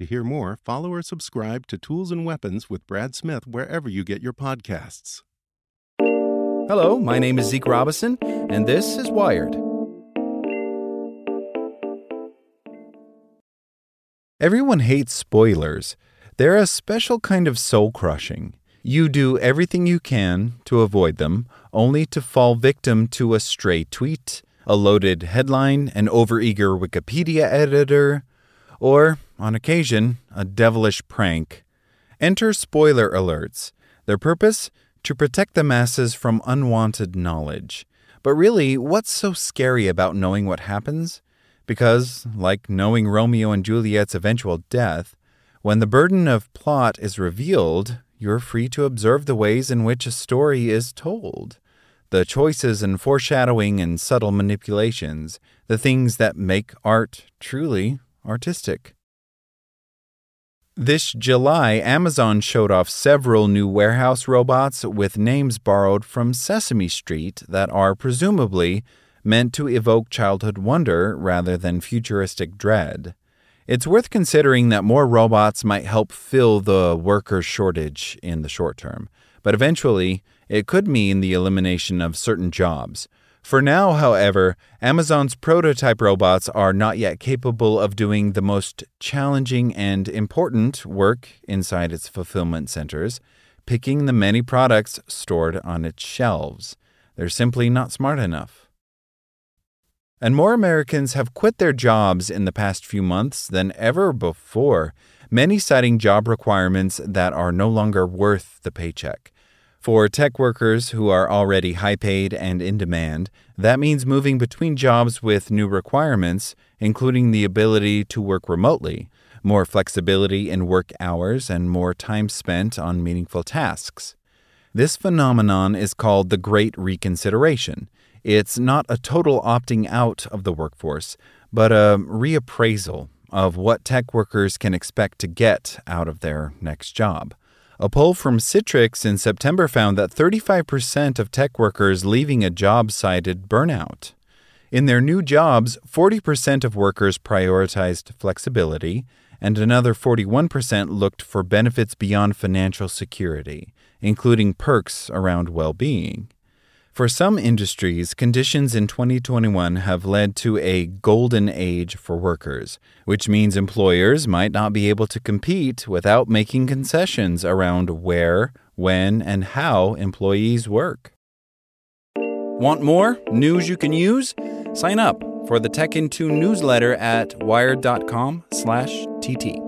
To hear more, follow or subscribe to Tools and Weapons with Brad Smith wherever you get your podcasts. Hello, my name is Zeke Robison, and this is Wired. Everyone hates spoilers. They're a special kind of soul crushing. You do everything you can to avoid them, only to fall victim to a stray tweet, a loaded headline, an overeager Wikipedia editor, or, on occasion, a devilish prank. Enter spoiler alerts. Their purpose? To protect the masses from unwanted knowledge. But really, what's so scary about knowing what happens? Because, like knowing Romeo and Juliet's eventual death, when the burden of plot is revealed, you're free to observe the ways in which a story is told. The choices and foreshadowing and subtle manipulations, the things that make art truly artistic. This July, Amazon showed off several new warehouse robots with names borrowed from Sesame Street that are presumably meant to evoke childhood wonder rather than futuristic dread. It's worth considering that more robots might help fill the worker shortage in the short term, but eventually it could mean the elimination of certain jobs. For now, however, Amazon's prototype robots are not yet capable of doing the most challenging and important work inside its fulfillment centers, picking the many products stored on its shelves. They're simply not smart enough. And more Americans have quit their jobs in the past few months than ever before, many citing job requirements that are no longer worth the paycheck. For tech workers who are already high paid and in demand, that means moving between jobs with new requirements, including the ability to work remotely, more flexibility in work hours, and more time spent on meaningful tasks. This phenomenon is called the Great Reconsideration. It's not a total opting out of the workforce, but a reappraisal of what tech workers can expect to get out of their next job. A poll from Citrix in September found that 35% of tech workers leaving a job cited burnout. In their new jobs, 40% of workers prioritized flexibility, and another 41% looked for benefits beyond financial security, including perks around well being. For some industries, conditions in 2021 have led to a golden age for workers, which means employers might not be able to compete without making concessions around where, when, and how employees work. Want more news you can use? Sign up for the Tech in Two newsletter at wired.com/tt.